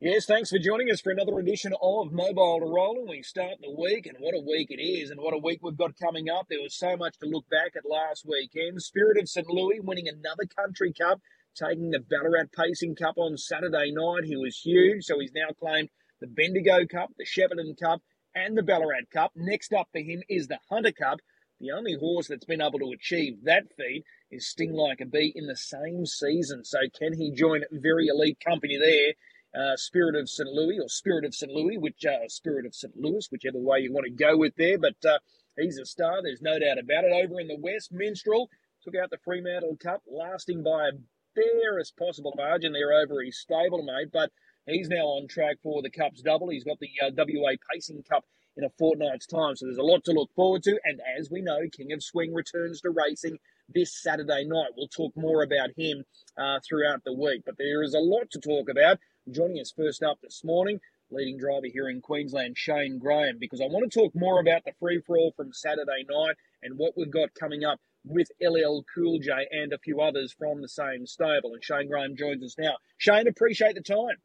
Yes, thanks for joining us for another edition of Mobile to Roll. And we start the week, and what a week it is, and what a week we've got coming up. There was so much to look back at last weekend. Spirit of St. Louis winning another country cup, taking the Ballarat Pacing Cup on Saturday night. He was huge, so he's now claimed the Bendigo Cup, the Shepparton Cup, and the Ballarat Cup. Next up for him is the Hunter Cup. The only horse that's been able to achieve that feat is Sting Like a Bee in the same season. So can he join very elite company there? Uh, Spirit of St. Louis or Spirit of St. Louis, which uh, Spirit of St. Louis, whichever way you want to go with there. But uh, he's a star. There's no doubt about it. Over in the West, Minstrel took out the Fremantle Cup, lasting by a barest possible margin there over his stablemate. But he's now on track for the Cup's double. He's got the uh, WA Pacing Cup in a fortnight's time. So there's a lot to look forward to. And as we know, King of Swing returns to racing this Saturday night. We'll talk more about him uh, throughout the week. But there is a lot to talk about. Joining us first up this morning, leading driver here in Queensland, Shane Graham, because I want to talk more about the free for all from Saturday night and what we've got coming up with LL Cool J and a few others from the same stable. And Shane Graham joins us now. Shane, appreciate the time.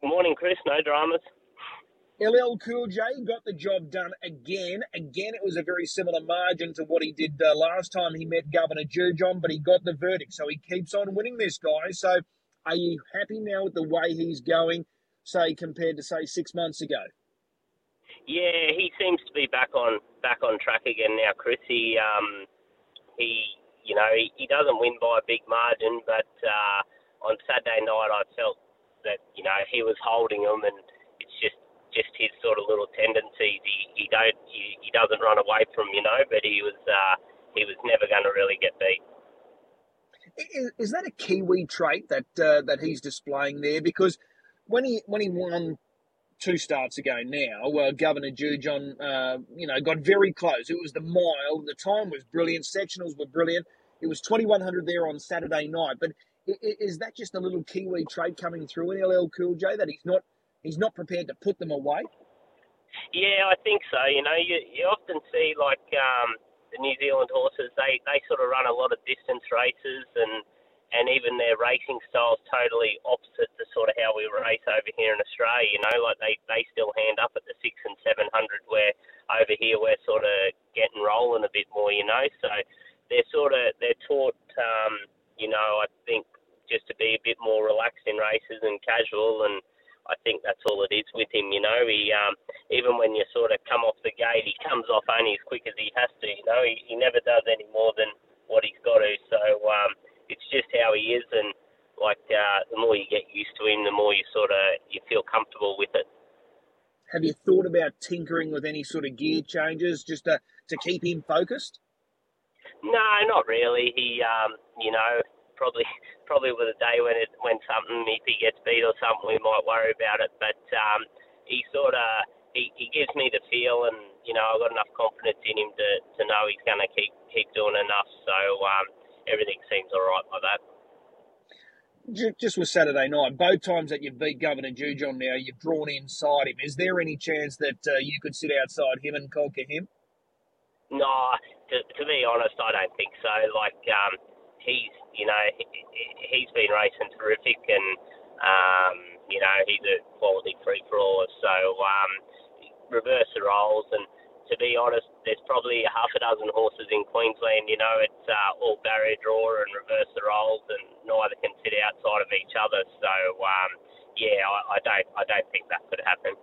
Good morning, Chris. No dramas. LL Cool J got the job done again. Again, it was a very similar margin to what he did uh, last time he met Governor Jujon, but he got the verdict. So he keeps on winning this guy. So are you happy now with the way he's going, say, compared to say six months ago? Yeah, he seems to be back on back on track again now, Chris. He um, he you know he, he doesn't win by a big margin, but uh, on Saturday night I felt that you know he was holding them, and it's just just his sort of little tendencies. He he don't he, he doesn't run away from you know, but he was uh, he was never going to really get beat. Is, is that a Kiwi trait that uh, that he's displaying there? Because when he when he won two starts ago now, uh, Governor Jujon, uh, you know, got very close. It was the mile. The time was brilliant. Sectionals were brilliant. It was 2100 there on Saturday night. But is that just a little Kiwi trait coming through in LL Cool J that he's not he's not prepared to put them away? Yeah, I think so. You know, you, you often see like um, the New Zealand horses, they, they sort of run a lot of distance races and and even their racing style is totally opposite to sort of how we race over here in Australia. You know, like they, they still hand up at the six and seven hundred, where over here we're sort of getting rolling a bit more. You know, so they're sort of they're taught, um, you know, I think just to be a bit more relaxed in races and casual and I think that's all it is with him. You know, he um, even when you sort of come off the gate, he comes off only as quick as he has to. You know, he, he never does any more than what he's got to. So um, it's just how he is, and like uh, the more you get used to him, the more you sort of you feel comfortable with it. Have you thought about tinkering with any sort of gear changes just to to keep him focused? No, not really. He, um, you know, probably probably with a day when it when something if he gets beat or something we might worry about it. But um, he sort of he, he gives me the feel, and you know I've got enough confidence in him to, to know he's going to keep keep doing enough. So um, everything seems all right by that. Just with Saturday night, both times that you've beat Governor Jujon now, you've drawn inside him. Is there any chance that uh, you could sit outside him and conquer him? No, to, to be honest, I don't think so. Like, um, he's you know he, he's been racing terrific, and um, you know he's a quality free all. So um, reverse the roles, and to be honest, there's probably half a dozen horses in Queensland. You know, it's uh, all barrier draw and reverse the roles, and neither can sit outside of each other. So um, yeah, I, I don't I don't think that could happen.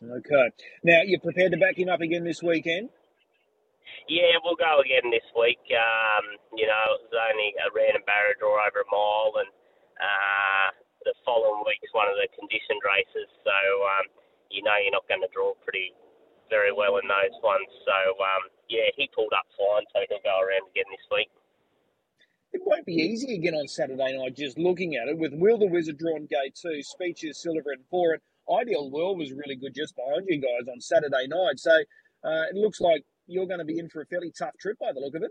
Okay. Now you're prepared to back him up again this weekend. Yeah, we'll go again this week. Um, you know, it was only a random barrier draw over a mile, and uh, the following week's one of the conditioned races. So um, you know you're not going to draw pretty very well in those ones. So um, yeah, he pulled up fine, so he'll go around again this week. It won't be easy again on Saturday night. Just looking at it, with Will the Wizard drawn gate two, Speeches Silver and and Ideal World was really good just behind you guys on Saturday night. So uh, it looks like you're going to be in for a fairly tough trip by the look of it.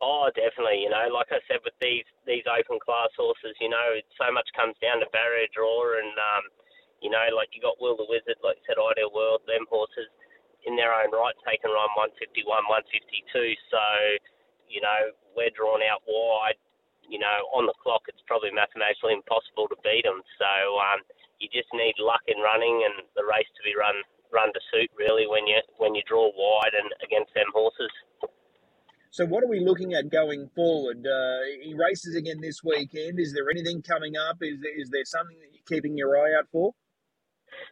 Oh, definitely. You know, like I said, with these these open class horses, you know, so much comes down to barrier draw, and um, you know, like you got Will the Wizard, like you said, Ideal World, them horses in their own right taking run 151, 152. So, you know, we're drawn out wide. You know, on the clock, it's probably mathematically impossible to beat them. So, um, you just need luck in running and the race to be run run to suit really when you when you draw wide and against them horses. So, what are we looking at going forward? Uh, he races again this weekend. Is there anything coming up? Is there, is there something that you're keeping your eye out for?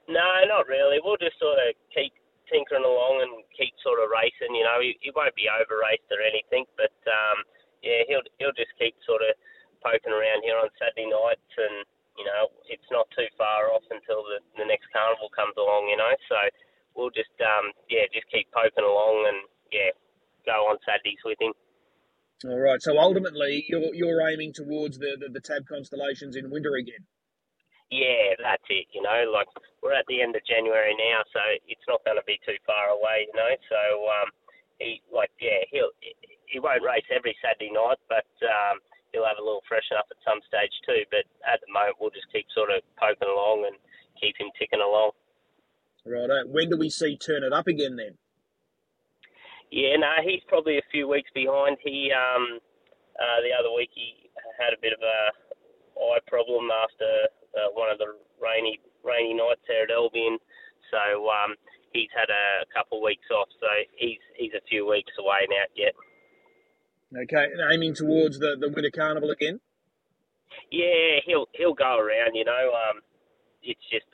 No, not really. We'll just sort of keep tinkering along and keep sort of racing. You know, he, he won't be over raced or anything, but um, yeah, he'll he'll just keep sort of poking around here on Saturday nights, and you know, it's not too far off until the, the next carnival comes along. You know, so we'll just um, yeah, just keep poking along and yeah, go on Saturdays with him. All right. So ultimately, you're you're aiming towards the, the, the tab constellations in winter again. Yeah, that's it. You know, like we're at the end of January now, so it's not going to be too far away. You know, so um, he like yeah, he'll he won't race every Saturday night, but um, he'll have a little freshen up at some stage too. But at the moment, we'll just keep sort of poking along and keep him ticking along. Right. When do we see turn it up again then? Yeah, no, he's probably a few weeks behind. He um, uh, the other week he had a bit of a eye problem after uh, one of the rainy rainy nights there at Albion, so um, he's had a couple of weeks off. So he's he's a few weeks away now yet. Okay, and aiming towards the, the winter carnival again. Yeah, he'll he'll go around. You know, um, it's just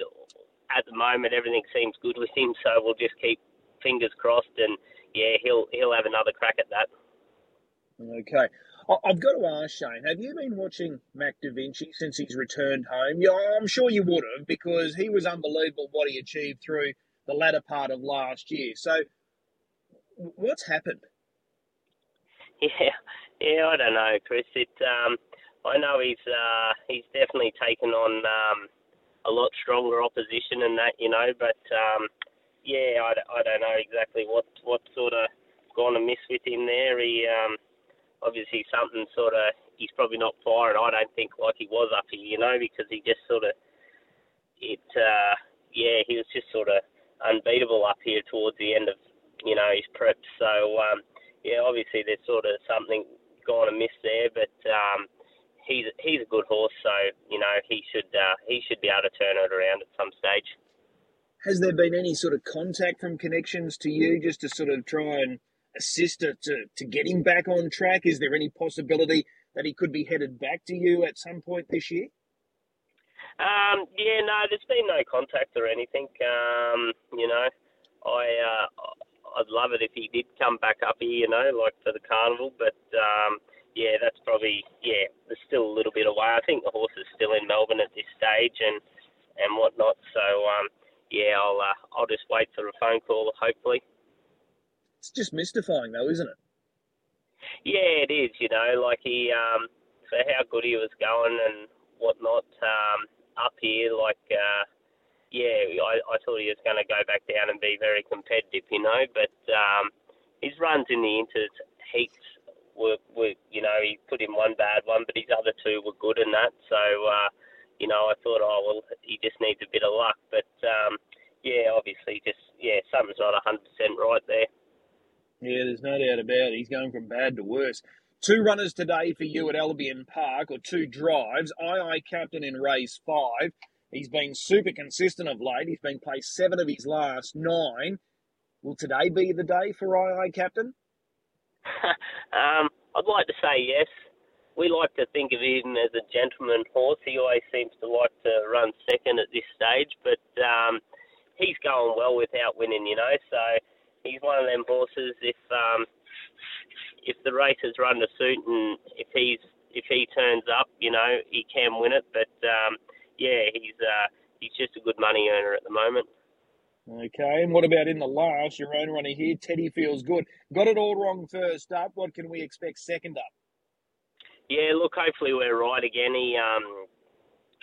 at the moment everything seems good with him, so we'll just keep fingers crossed and yeah, he'll he'll have another crack at that. Okay. I've got to ask Shane, have you been watching Mac Da Vinci since he's returned home? Yeah, I'm sure you would have because he was unbelievable what he achieved through the latter part of last year. So, what's happened? Yeah, yeah, I don't know, Chris. It, um, I know he's uh, he's definitely taken on um, a lot stronger opposition and that, you know, but um, yeah, I, I don't know exactly what what sort of gone amiss with him there. He um, obviously something sort of he's probably not firing. I don't think like he was up here, you know, because he just sort of it. Uh, yeah, he was just sort of unbeatable up here towards the end of you know his prep. So um, yeah, obviously there's sort of something gone amiss there, but um, he's he's a good horse, so you know he should uh, he should be able to turn it around at some stage. Has there been any sort of contact from connections to you just to sort of try and assist it to, to get him back on track? Is there any possibility that he could be headed back to you at some point this year? Um, yeah, no, there's been no contact or anything. Um, you know, I uh, I'd love it if he did come back up here, you know, like for the carnival. But um, yeah, that's probably yeah, there's still a little bit away. I think the horse is still in Melbourne at this stage and and whatnot. So um, yeah, I'll uh, I'll just wait for a phone call. Hopefully. It's just mystifying, though, isn't it? Yeah, it is. You know, like he um, for how good he was going and whatnot um, up here. Like, uh, yeah, I, I thought he was going to go back down and be very competitive. You know, but um, his runs in the inter heats were, were, you know, he put in one bad one, but his other two were good in that. So. Uh, you know, I thought, oh well, he just needs a bit of luck. But um, yeah, obviously, just yeah, something's not hundred percent right there. Yeah, there's no doubt about it. He's going from bad to worse. Two runners today for you at Albion Park, or two drives. II captain in race five. He's been super consistent of late. He's been placed seven of his last nine. Will today be the day for II captain? um, I'd like to say yes we like to think of him as a gentleman horse. He always seems to like to run second at this stage, but um, he's going well without winning, you know. So he's one of them horses. If um, if the races run to suit and if he's if he turns up, you know, he can win it. But um, yeah, he's uh, he's just a good money earner at the moment. Okay, and what about in the last, your own runner here? Teddy feels good. Got it all wrong first up. What can we expect second up? Yeah, look, hopefully we're right again. He, um,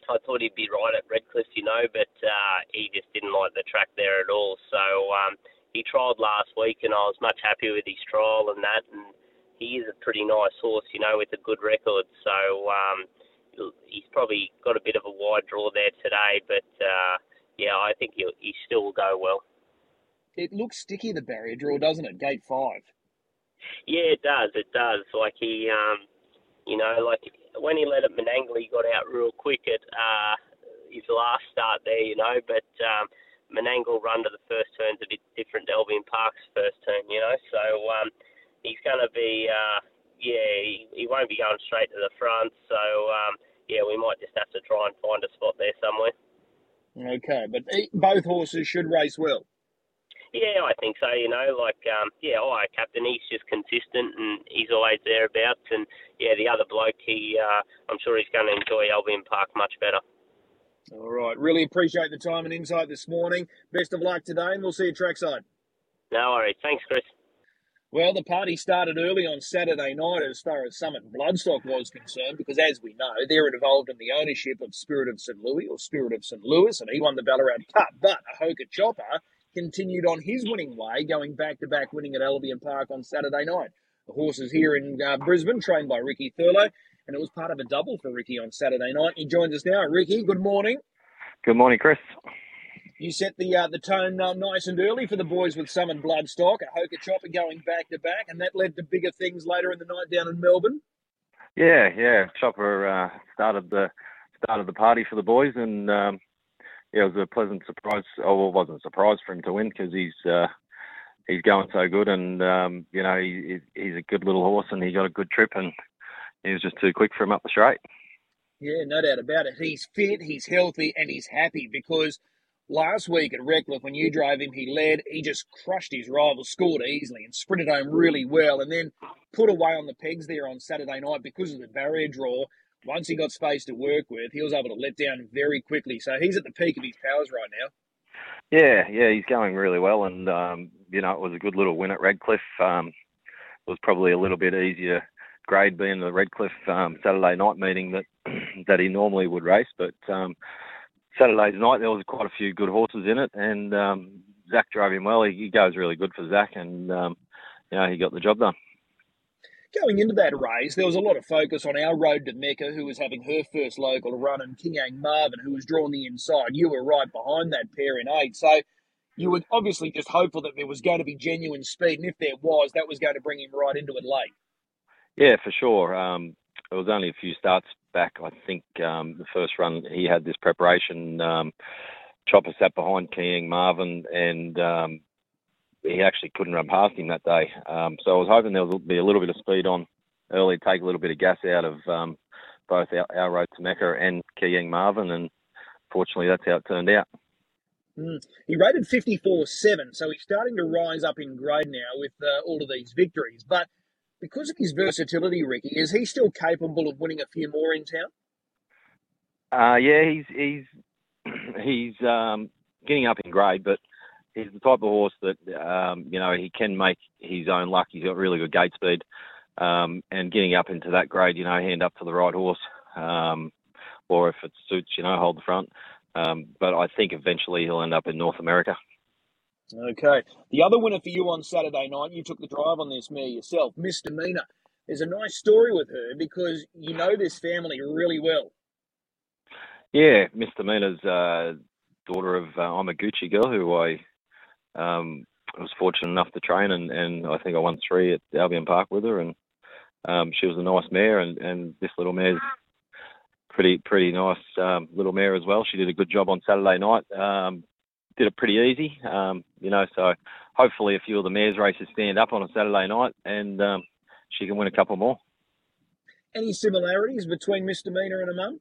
I thought he'd be right at Redcliffe, you know, but uh, he just didn't like the track there at all. So um, he trialled last week, and I was much happier with his trial and that. And he is a pretty nice horse, you know, with a good record. So um, he's probably got a bit of a wide draw there today, but uh, yeah, I think he he still will go well. It looks sticky the barrier draw, doesn't it? Gate five. Yeah, it does. It does. Like he, um, you know, like when he let at Menangle, he got out real quick at uh, his last start there, you know. But um, Menangle run to the first turn's a bit different to Albion Park's first turn, you know. So um, he's going to be, uh, yeah, he, he won't be going straight to the front. So um, yeah, we might just have to try and find a spot there somewhere. Okay, but both horses should race well. Yeah, I think so. You know, like um, yeah, oh, captain, he's just consistent and he's always thereabouts. And yeah, the other bloke, he, uh, I'm sure he's going to enjoy Albion Park much better. All right, really appreciate the time and insight this morning. Best of luck today, and we'll see you trackside. No worries. Thanks, Chris. Well, the party started early on Saturday night as far as Summit Bloodstock was concerned, because as we know, they're involved in the ownership of Spirit of St. Louis or Spirit of St. Louis, and he won the Ballarat Cup. But a Ahoka Chopper continued on his winning way, going back to back winning at Albion Park on Saturday night. The horses here in uh, Brisbane, trained by Ricky Thurlow, and it was part of a double for Ricky on Saturday night. He joins us now. Ricky, good morning. Good morning, Chris. You set the uh, the tone uh, nice and early for the boys with Summit Bloodstock, a Hoka Chopper going back to back, and that led to bigger things later in the night down in Melbourne. Yeah, yeah. Chopper uh, started the started the party for the boys, and um, yeah, it was a pleasant surprise. Oh, well, it wasn't a surprise for him to win because he's uh, he's going so good, and um, you know he, he's a good little horse, and he got a good trip, and he was just too quick for him up the straight. Yeah, no doubt about it. He's fit, he's healthy, and he's happy because last week at Redcliffe, when you drove him, he led. He just crushed his rival, scored easily, and sprinted home really well, and then put away on the pegs there on Saturday night because of the barrier draw once he got space to work with, he was able to let down very quickly. So he's at the peak of his powers right now. Yeah, yeah, he's going really well, and um, you know it was a good little win at Redcliffe. Um, it was probably a little bit easier grade being the Redcliffe um, Saturday night meeting that that he normally would race, but um, Saturday's night there was quite a few good horses in it, and um, Zach drove him well. He, he goes really good for Zach, and um, you know he got the job done going into that race, there was a lot of focus on our road to Mecca, who was having her first local run, and Kiang Marvin, who was drawn the inside. You were right behind that pair in eight. So you were obviously just hopeful that there was going to be genuine speed, and if there was, that was going to bring him right into it late. Yeah, for sure. Um, it was only a few starts back. I think um, the first run he had this preparation. Um, Chopper sat behind Kiang Marvin, and um, he actually couldn't run past him that day. Um, so I was hoping there would be a little bit of speed on early, take a little bit of gas out of um, both our, our, road to Mecca and Kiang Marvin, and fortunately that's how it turned out. Mm. He rated 54 7, so he's starting to rise up in grade now with uh, all of these victories. But because of his versatility, Ricky, is he still capable of winning a few more in town? Uh, yeah, he's he's he's um, getting up in grade, but he's the type of horse that um, you know he can make his own luck. He's got really good gate speed, um, and getting up into that grade, you know, hand up to the right horse, um, or if it suits, you know, hold the front. Um, but I think eventually he'll end up in North America. Okay. The other winner for you on Saturday night, you took the drive on this mare yourself, Misdemeanor. There's a nice story with her because you know this family really well. Yeah, Misdemeanor's uh, daughter of uh, I'm a Gucci girl who I um, was fortunate enough to train, and, and I think I won three at Albion Park with her, and um, she was a nice mare, and, and this little mare's pretty pretty nice um, little mare as well. She did a good job on Saturday night. Um, did it pretty easy, um, you know. So hopefully a few of the mares races stand up on a Saturday night, and um, she can win a couple more. Any similarities between Misdemeanor and a mum?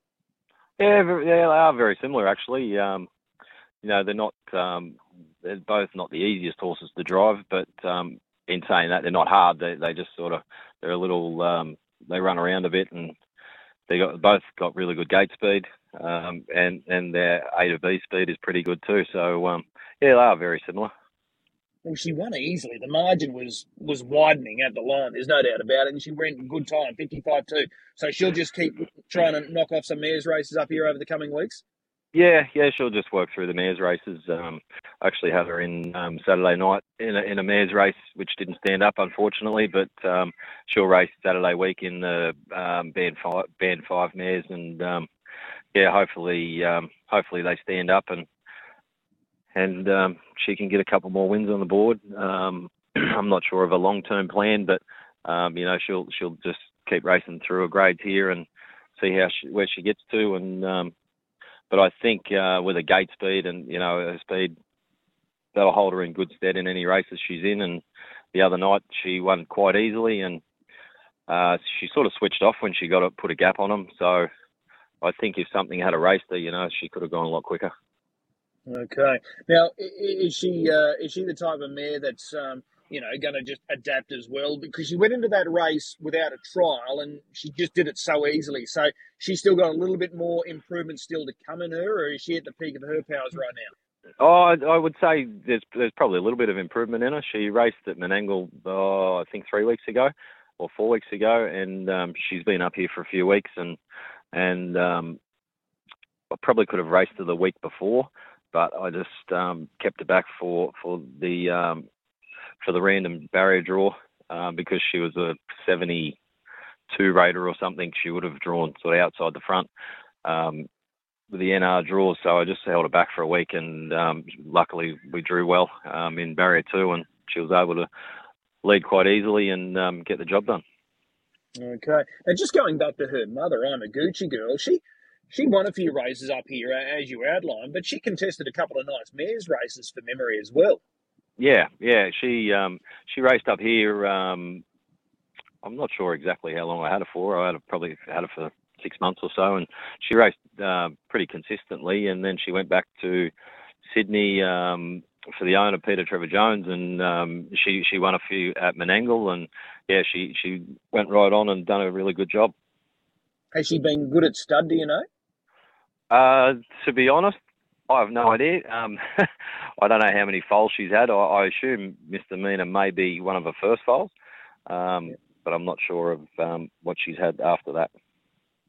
Yeah, yeah, they are very similar actually. Um, you know, they're not um, they're both not the easiest horses to drive, but um, in saying that, they're not hard. They they just sort of they're a little um, they run around a bit, and they got both got really good gate speed, um, and and their A to B speed is pretty good too. So um, yeah, they are very similar. Well, she won easily. The margin was was widening at the line. There's no doubt about it, and she went in good time, 55-2. So she'll just keep trying to knock off some mares races up here over the coming weeks. Yeah, yeah, she'll just work through the mares races. Um, I actually had her in um, Saturday night in a, in a mares race, which didn't stand up unfortunately, but um, she'll race Saturday week in the um, band five band five mares, and um, yeah, hopefully um, hopefully they stand up and and um, she can get a couple more wins on the board. Um, I'm not sure of a long term plan, but um, you know she'll she'll just keep racing through her grades here and see how she, where she gets to and. Um, but I think uh, with a gate speed and you know her speed, that'll hold her in good stead in any races she's in. And the other night she won quite easily, and uh, she sort of switched off when she got to put a gap on them. So I think if something had a race there, you know, she could have gone a lot quicker. Okay. Now, is she uh, is she the type of mare that's um, you know going to just adapt as well? Because she went into that race without a trial, and she just did it so easily. So she's still got a little bit more improvement still to come in her, or is she at the peak of her powers right now? Oh, I would say there's there's probably a little bit of improvement in her. She raced at Menangle, oh, I think three weeks ago or four weeks ago, and um, she's been up here for a few weeks, and and um, I probably could have raced her the week before, but I just um, kept her back for for the um, for the random barrier draw um, because she was a 72 rater or something. She would have drawn sort of outside the front um, with the NR draws. So I just held her back for a week, and um, luckily we drew well um, in barrier two, and she was able to lead quite easily and um, get the job done. Okay, and just going back to her mother, I'm a Gucci girl. She she won a few races up here, as you outlined, but she contested a couple of nice mares races for memory as well. Yeah, yeah, she um, she raced up here. Um, I'm not sure exactly how long I had her for. I had her, probably had her for six months or so, and she raced uh, pretty consistently. And then she went back to Sydney um, for the owner Peter Trevor Jones, and um, she she won a few at Menangle, and yeah, she she went right on and done a really good job. Has she been good at stud? Do you know? Uh, to be honest, I have no idea. Um, I don't know how many foals she's had. I, I assume Misdemeanor may be one of her first foals, um, yeah. but I'm not sure of um, what she's had after that.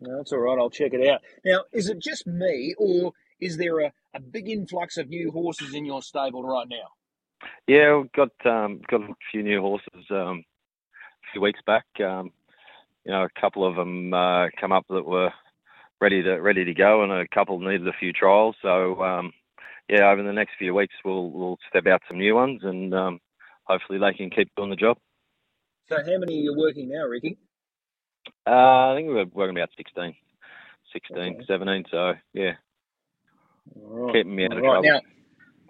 No, that's all right. I'll check it out. Now, is it just me, or is there a, a big influx of new horses in your stable right now? Yeah, we've got um, got a few new horses um, few weeks back. Um, you know, a couple of them uh, come up that were ready to ready to go, and a couple needed a few trials. So um, yeah, over the next few weeks, we'll we'll step out some new ones, and um, hopefully they can keep doing the job. So how many are you working now, Ricky? Uh, I think we're working about 16, 16, okay. 17. So yeah, right. keeping me out of right. trouble. Now,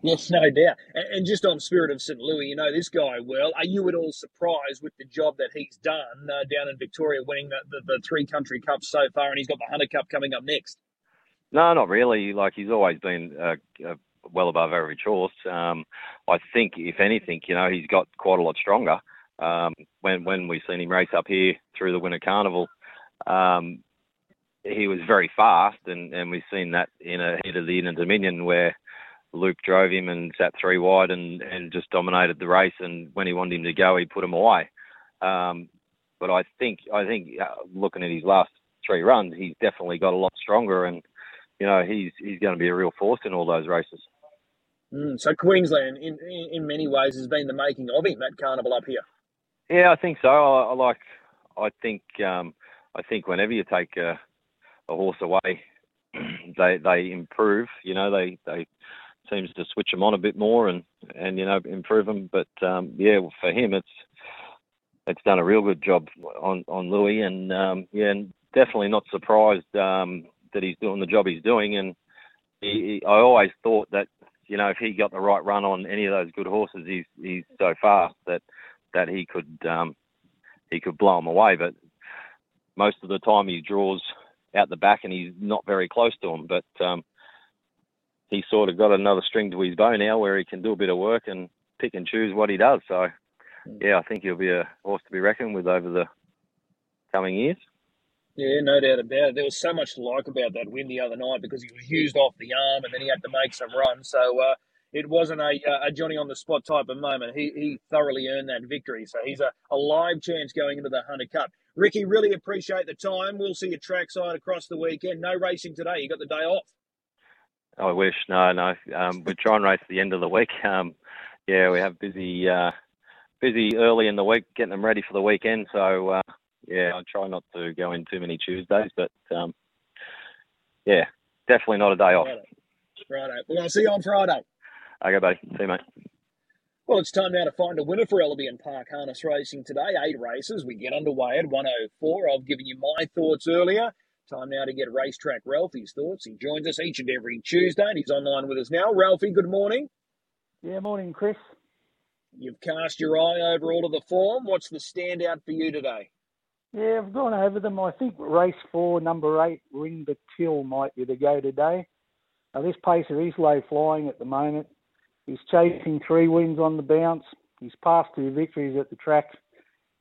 Yes, no doubt. And just on Spirit of St. Louis, you know this guy well. Are you at all surprised with the job that he's done uh, down in Victoria, winning the, the, the, three country cups so far, and he's got the Hunter Cup coming up next? No, not really. Like he's always been uh, uh, well above average horse. Um, I think, if anything, you know, he's got quite a lot stronger. Um, when when we've seen him race up here through the Winter Carnival, um, he was very fast, and, and we've seen that in a heat of the Inter Dominion where Luke drove him and sat three wide and, and just dominated the race. And when he wanted him to go, he put him away. Um, but I think I think uh, looking at his last three runs, he's definitely got a lot stronger, and you know he's he's going to be a real force in all those races. Mm, so Queensland, in, in, in many ways, has been the making of him at Carnival up here. Yeah, I think so. I, I like. I think. Um, I think whenever you take a, a horse away, they they improve. You know, they they seems to switch them on a bit more and and you know improve them. But um, yeah, for him, it's it's done a real good job on on Louis, and um, yeah, and definitely not surprised um, that he's doing the job he's doing. And he, he, I always thought that you know if he got the right run on any of those good horses, he's he's so fast that that he could um, he could blow them away. But most of the time he draws out the back and he's not very close to them. But um, he's sort of got another string to his bow now where he can do a bit of work and pick and choose what he does. So, hmm. yeah, I think he'll be a horse to be reckoned with over the coming years. Yeah, no doubt about it. There was so much to like about that win the other night because he was used off the arm and then he had to make some runs. So uh, it wasn't a, a Johnny on the spot type of moment. He, he thoroughly earned that victory. So he's a, a live chance going into the Hunter Cup. Ricky, really appreciate the time. We'll see you trackside across the weekend. No racing today. You got the day off. I wish. No, no. Um, we try and race at the end of the week. Um, yeah, we have busy, uh, busy early in the week getting them ready for the weekend. So uh, yeah, I try not to go in too many Tuesdays, but um, yeah, definitely not a day off. Friday. Well, I'll see you on Friday. Okay, buddy. See you, mate. Well, it's time now to find a winner for Albion Park Harness Racing today. Eight races. We get underway at 104. I've given you my thoughts earlier. Time now to get Racetrack Ralphie's thoughts. He joins us each and every Tuesday, and he's online with us now. Ralphie, good morning. Yeah, morning, Chris. You've cast your eye over all of the form. What's the standout for you today? Yeah, I've gone over them. I think race four, number eight, Ring the Till might be the go today. Now, this pacer is low flying at the moment. He's chasing three wins on the bounce. He's passed two victories at the track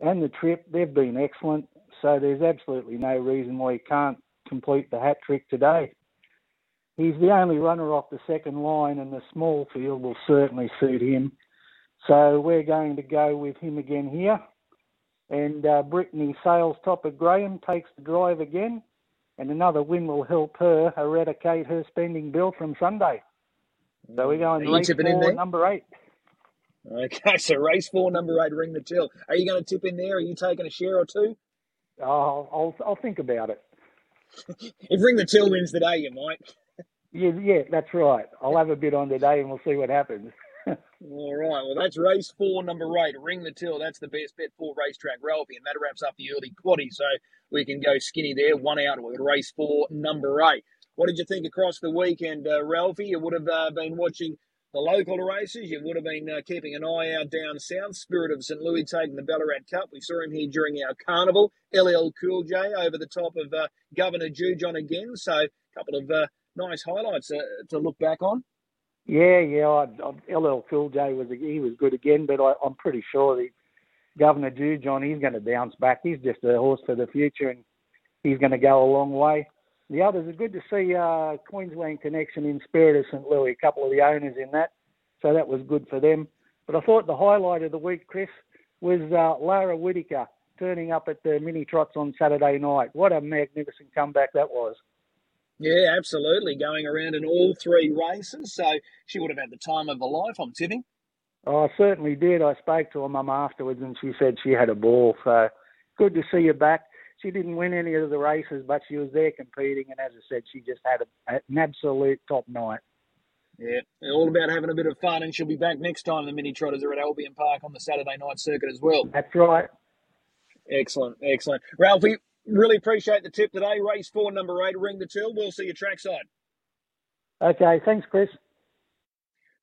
and the trip. They've been excellent. So there's absolutely no reason why he can't complete the hat trick today. He's the only runner off the second line, and the small field will certainly suit him. So we're going to go with him again here. And uh, Brittany Sales top of Graham takes the drive again, and another win will help her eradicate her spending bill from Sunday. So we're going race four, number eight. Okay, so race four, number eight, ring the till. Are you going to tip in there? Are you taking a share or two? Oh, I'll I'll think about it. if ring the till wins today, you might. Yeah, yeah, that's right. I'll have a bit on today, and we'll see what happens. All right. Well, that's race four, number eight. Ring the till. That's the best bet for racetrack Ralphie, and that wraps up the early quaddy. So we can go skinny there. One out with race four, number eight. What did you think across the weekend, uh, Ralphie? You would have uh, been watching the local races. You would have been uh, keeping an eye out down south. Spirit of St. Louis taking the Ballarat Cup. We saw him here during our carnival. LL Cool J over the top of uh, Governor Jujon again. So a couple of uh, nice highlights uh, to look back on. Yeah, yeah. I, I, LL Cool J was he was good again, but I, I'm pretty sure that Governor Jujon he's going to bounce back. He's just a horse for the future, and he's going to go a long way. The others are good to see uh, Queensland connection in Spirit of St. Louis, a couple of the owners in that. So that was good for them. But I thought the highlight of the week, Chris, was uh, Lara Whitaker turning up at the mini trots on Saturday night. What a magnificent comeback that was. Yeah, absolutely. Going around in all three races. So she would have had the time of her life, I'm tipping. Oh, I certainly did. I spoke to her mum afterwards and she said she had a ball. So good to see you back she didn't win any of the races, but she was there competing, and as I said, she just had a, an absolute top night. Yeah, all about having a bit of fun, and she'll be back next time the mini trotters are at Albion Park on the Saturday night circuit as well. That's right. Excellent, excellent. Ralphie, really appreciate the tip today. Race four, number eight, ring the till. We'll see you trackside. Okay, thanks, Chris.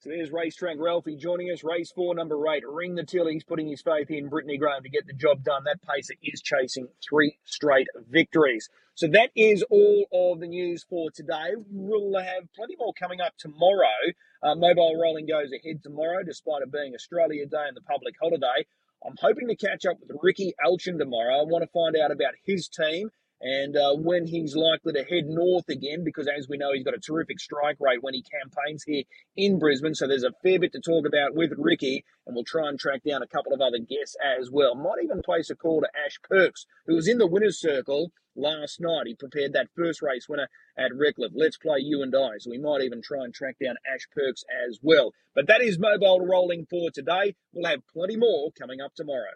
So there's Racetrack Ralphie joining us. Race four, number eight, Ring the Till. He's putting his faith in Brittany Graham to get the job done. That pacer is chasing three straight victories. So that is all of the news for today. We'll have plenty more coming up tomorrow. Uh, mobile rolling goes ahead tomorrow, despite it being Australia Day and the public holiday. I'm hoping to catch up with Ricky Elchin tomorrow. I want to find out about his team and uh, when he's likely to head north again, because as we know, he's got a terrific strike rate when he campaigns here in Brisbane. So there's a fair bit to talk about with Ricky, and we'll try and track down a couple of other guests as well. Might even place a call to Ash Perks, who was in the winner's circle last night. He prepared that first race winner at Redcliffe. Let's play you and I. So we might even try and track down Ash Perks as well. But that is mobile rolling for today. We'll have plenty more coming up tomorrow.